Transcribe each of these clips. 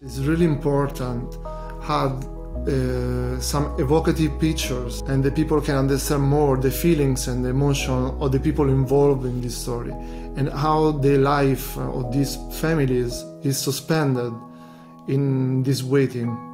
It's really important have uh, some evocative pictures and the people can understand more the feelings and the emotion of the people involved in this story and how the life of these families is suspended in this waiting.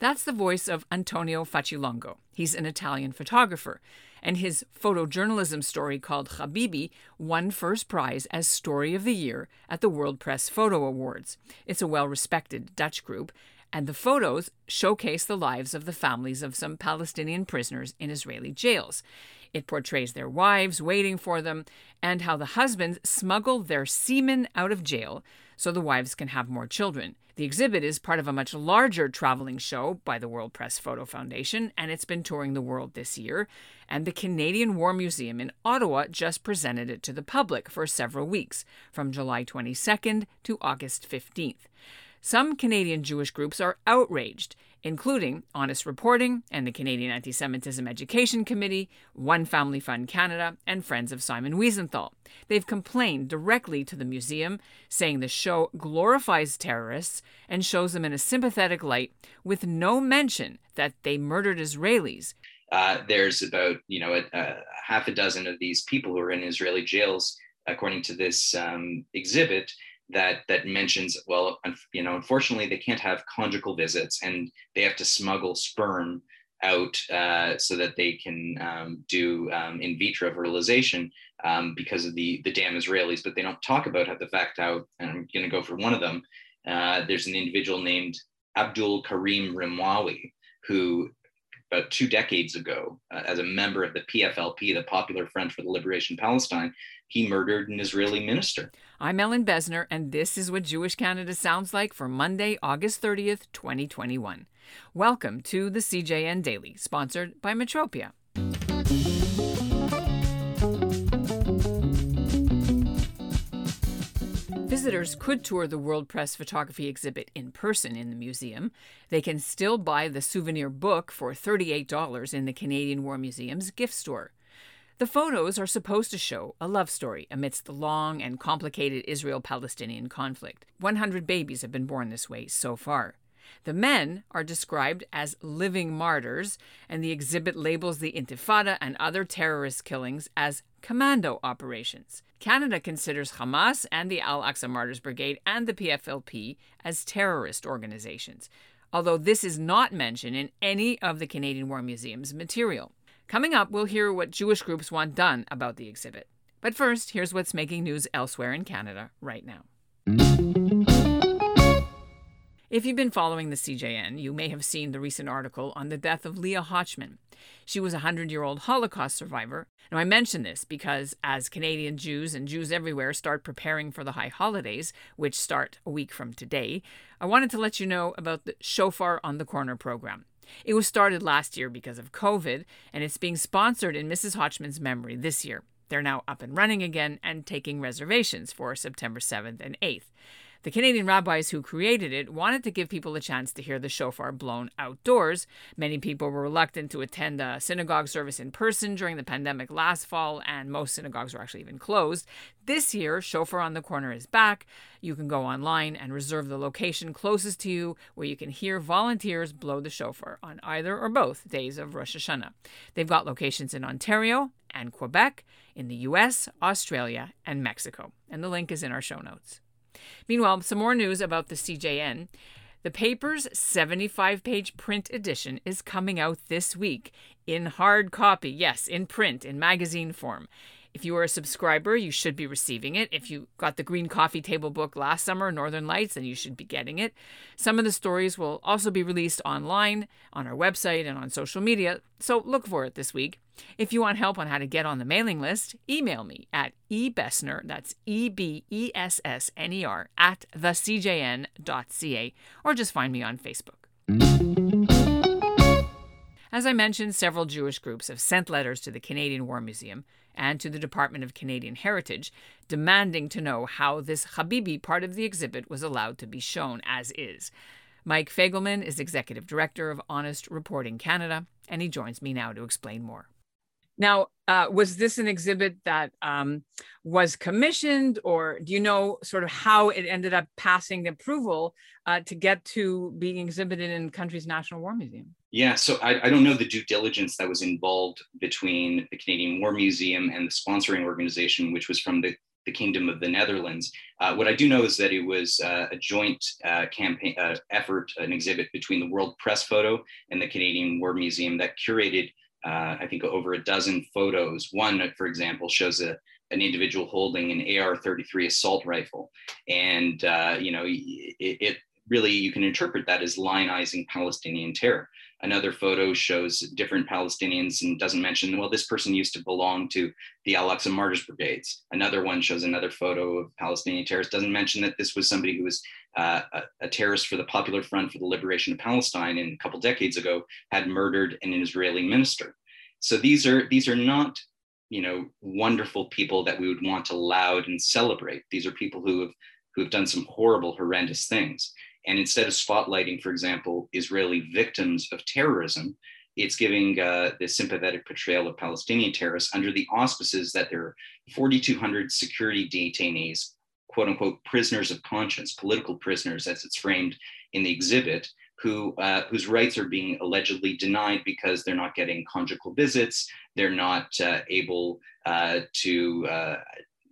That's the voice of Antonio Faccilongo. He's an Italian photographer, and his photojournalism story called Habibi won first prize as Story of the Year at the World Press Photo Awards. It's a well respected Dutch group, and the photos showcase the lives of the families of some Palestinian prisoners in Israeli jails. It portrays their wives waiting for them and how the husbands smuggle their semen out of jail so the wives can have more children. The exhibit is part of a much larger traveling show by the World Press Photo Foundation, and it's been touring the world this year. And the Canadian War Museum in Ottawa just presented it to the public for several weeks, from July 22nd to August 15th. Some Canadian Jewish groups are outraged, including Honest Reporting and the Canadian Anti Semitism Education Committee, One Family Fund Canada, and Friends of Simon Wiesenthal. They've complained directly to the museum, saying the show glorifies terrorists and shows them in a sympathetic light, with no mention that they murdered Israelis. Uh, there's about you know a, a half a dozen of these people who are in Israeli jails, according to this um, exhibit, that that mentions well you know unfortunately they can't have conjugal visits and they have to smuggle sperm out uh, so that they can um, do um, in vitro fertilization um, because of the the damn Israelis, but they don't talk about how the fact how and I'm going to go for one of them. Uh, there's an individual named Abdul Karim Rimwawi who about two decades ago, uh, as a member of the PFLP, the Popular Front for the Liberation of Palestine, he murdered an Israeli minister. I'm Ellin Bessner, and this is what Jewish Canada sounds like for Monday, August 30th, 2021. Welcome to the CJN Daily, sponsored by Metropia. Visitors could tour the World Press photography exhibit in person in the museum. They can still buy the souvenir book for $38 in the Canadian War Museum's gift store. The photos are supposed to show a love story amidst the long and complicated Israel Palestinian conflict. 100 babies have been born this way so far. The men are described as living martyrs, and the exhibit labels the Intifada and other terrorist killings as commando operations. Canada considers Hamas and the Al Aqsa Martyrs Brigade and the PFLP as terrorist organizations, although this is not mentioned in any of the Canadian War Museum's material. Coming up, we'll hear what Jewish groups want done about the exhibit. But first, here's what's making news elsewhere in Canada right now. If you've been following the CJN, you may have seen the recent article on the death of Leah Hochman. She was a 100 year old Holocaust survivor. Now, I mention this because as Canadian Jews and Jews everywhere start preparing for the high holidays, which start a week from today, I wanted to let you know about the Shofar on the Corner program. It was started last year because of COVID, and it's being sponsored in Mrs. Hochman's memory this year. They're now up and running again and taking reservations for September 7th and 8th. The Canadian rabbis who created it wanted to give people a chance to hear the shofar blown outdoors. Many people were reluctant to attend a synagogue service in person during the pandemic last fall, and most synagogues were actually even closed. This year, Shofar on the Corner is back. You can go online and reserve the location closest to you where you can hear volunteers blow the shofar on either or both days of Rosh Hashanah. They've got locations in Ontario and Quebec, in the US, Australia, and Mexico. And the link is in our show notes. Meanwhile, some more news about the CJN. The paper's 75 page print edition is coming out this week in hard copy. Yes, in print, in magazine form. If you are a subscriber, you should be receiving it. If you got the Green Coffee Table book last summer, Northern Lights, then you should be getting it. Some of the stories will also be released online on our website and on social media, so look for it this week. If you want help on how to get on the mailing list, email me at ebessner, that's E B E S S N E R, at thecjn.ca, or just find me on Facebook. As I mentioned, several Jewish groups have sent letters to the Canadian War Museum and to the Department of Canadian Heritage demanding to know how this Habibi part of the exhibit was allowed to be shown as is. Mike Fegelman is Executive Director of Honest Reporting Canada, and he joins me now to explain more. Now, uh, was this an exhibit that um, was commissioned, or do you know sort of how it ended up passing the approval uh, to get to being exhibited in the country's National War Museum? Yeah, so I, I, don't know the due diligence that was involved between the Canadian War Museum and the sponsoring organization, which was from the, the Kingdom of the Netherlands. Uh, what I do know is that it was uh, a joint uh, campaign uh, effort, an exhibit between the World Press Photo and the Canadian War Museum that curated uh, I think, over a dozen photos. One, for example, shows a, an individual holding an AR-33 assault rifle, and uh, you know, it, it, really you can interpret that as lionizing Palestinian terror. Another photo shows different Palestinians and doesn't mention, well, this person used to belong to the Al Aqsa Martyrs Brigades. Another one shows another photo of Palestinian terrorists, doesn't mention that this was somebody who was uh, a, a, terrorist for the Popular Front for the Liberation of Palestine and a couple decades ago had murdered an Israeli minister. So these are these are not you know wonderful people that we would want to laud and celebrate. These are people who have who have done some horrible, horrendous things. And instead of spotlighting, for example, Israeli victims of terrorism, it's giving uh, the sympathetic portrayal of Palestinian terrorists under the auspices that there are 4,200 security detainees quote unquote prisoners of conscience, political prisoners, as it's framed in the exhibit, who uh, whose rights are being allegedly denied because they're not getting conjugal visits, they're not uh, able uh, to uh,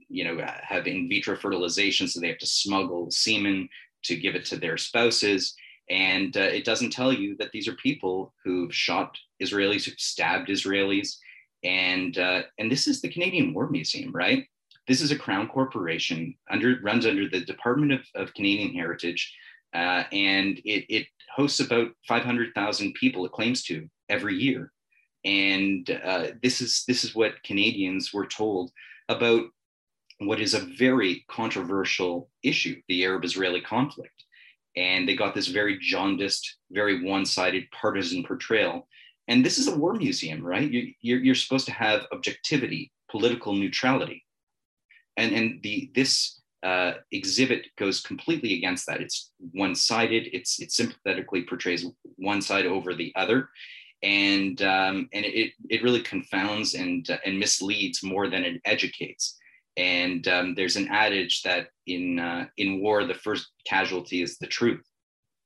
you know have in vitro fertilization, so they have to smuggle semen to give it to their spouses. And uh, it doesn't tell you that these are people who've shot Israelis, who've stabbed Israelis, and uh, and this is the Canadian War Museum, right? This is a crown corporation under runs under the Department of, of Canadian Heritage, uh, and it, it hosts about 500,000 people. It claims to every year, and uh, this is this is what Canadians were told about what is a very controversial issue, the Arab-Israeli conflict, and they got this very jaundiced, very one-sided partisan portrayal. And this is a war museum, right? You, you're, you're supposed to have objectivity, political neutrality and and the this uh, exhibit goes completely against that. It's one-sided. It's it sympathetically portrays one side over the other, and um, and it it really confounds and uh, and misleads more than it educates. And um, there's an adage that in uh, in war, the first casualty is the truth.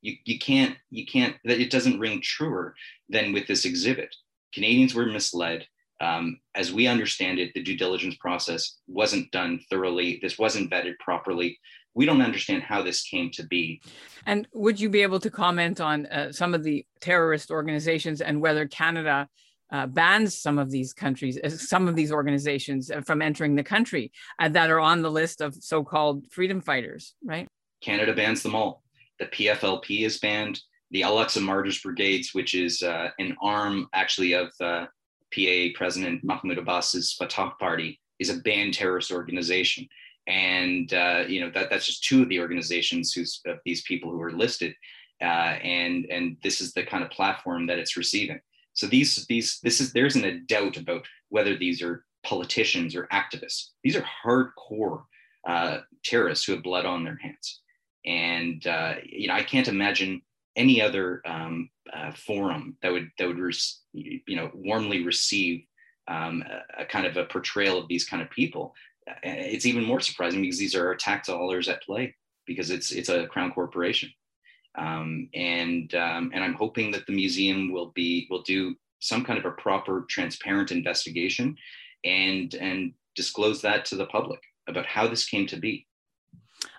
You you can't you can't that it doesn't ring truer than with this exhibit. Canadians were misled um, as we understand it, the due diligence process wasn't done thoroughly. This wasn't vetted properly. We don't understand how this came to be. And would you be able to comment on uh, some of the terrorist organizations and whether Canada uh, bans some of these countries, uh, some of these organizations uh, from entering the country uh, that are on the list of so called freedom fighters, right? Canada bans them all. The PFLP is banned. The Al Aqsa Martyrs Brigades, which is uh, an arm actually of PA President Mahmoud Abbas's Fatah Party is a banned terrorist organization. And uh, you know that that's just two of the organizations who's of these people who are listed, uh, and and this is the kind of platform that it's receiving. So these these this is there isn't a doubt about whether these are politicians or activists. These are hardcore uh, terrorists who have blood on their hands, and uh, you know I can't imagine any other um, uh, forum that would that would you know warmly receive um, a, a, kind of a portrayal of these kind of people. It's even more surprising because these are tax dollars at play because it's it's a crown corporation, um, and um, and I'm hoping that the museum will be will do some kind of a proper, transparent investigation, and and disclose that to the public about how this came to be.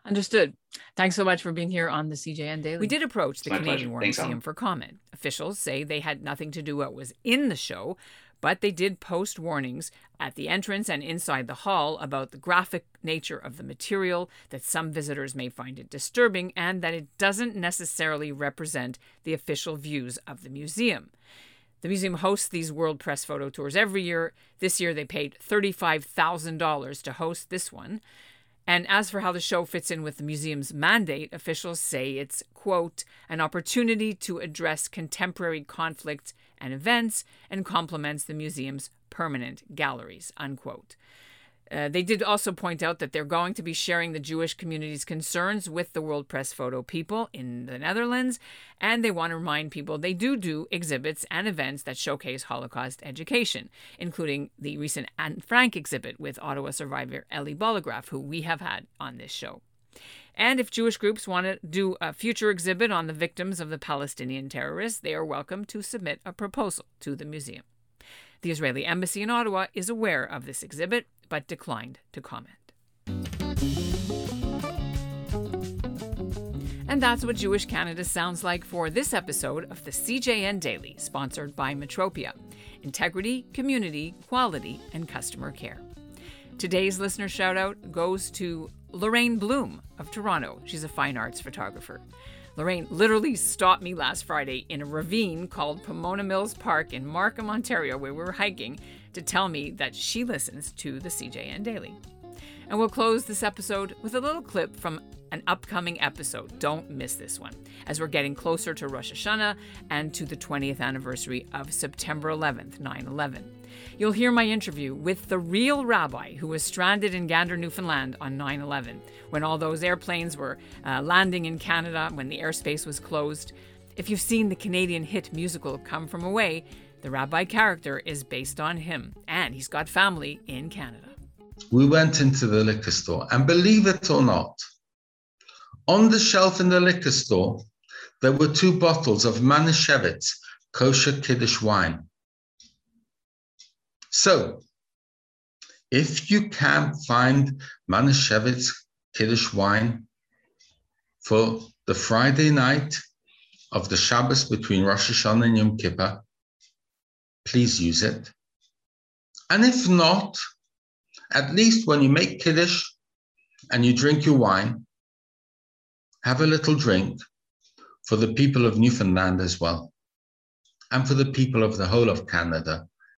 Understood. Thanks so much for being here on the CJN Daily. We did approach the Canadian pleasure. War Thanks, Museum Alan. for comment. Officials say they had nothing to do with what was in the show, but they did post warnings at the entrance and inside the hall about the graphic nature of the material, that some visitors may find it disturbing, and that it doesn't necessarily represent the official views of the museum. The museum hosts these World Press photo tours every year. This year they paid $35,000 to host this one. And as for how the show fits in with the museum's mandate, officials say it's, quote, an opportunity to address contemporary conflicts and events and complements the museum's permanent galleries, unquote. Uh, they did also point out that they're going to be sharing the Jewish community's concerns with the World Press Photo people in the Netherlands, and they want to remind people they do do exhibits and events that showcase Holocaust education, including the recent Anne Frank exhibit with Ottawa survivor Ellie Bollegraf, who we have had on this show. And if Jewish groups want to do a future exhibit on the victims of the Palestinian terrorists, they are welcome to submit a proposal to the museum. The Israeli embassy in Ottawa is aware of this exhibit but declined to comment. And that's what Jewish Canada sounds like for this episode of the CJN Daily, sponsored by Metropia Integrity, Community, Quality, and Customer Care. Today's listener shout out goes to Lorraine Bloom of Toronto. She's a fine arts photographer. Lorraine literally stopped me last Friday in a ravine called Pomona Mills Park in Markham, Ontario, where we were hiking, to tell me that she listens to the CJN Daily. And we'll close this episode with a little clip from an upcoming episode. Don't miss this one, as we're getting closer to Rosh Hashanah and to the 20th anniversary of September 11th, 9 11. You'll hear my interview with the real rabbi who was stranded in Gander, Newfoundland on 9 11, when all those airplanes were uh, landing in Canada, when the airspace was closed. If you've seen the Canadian hit musical Come From Away, the rabbi character is based on him, and he's got family in Canada. We went into the liquor store, and believe it or not, on the shelf in the liquor store, there were two bottles of Manischewitz kosher Kiddush wine. So, if you can find Manischewitz Kiddush wine for the Friday night of the Shabbos between Rosh Hashanah and Yom Kippur, please use it. And if not, at least when you make Kiddush and you drink your wine, have a little drink for the people of Newfoundland as well, and for the people of the whole of Canada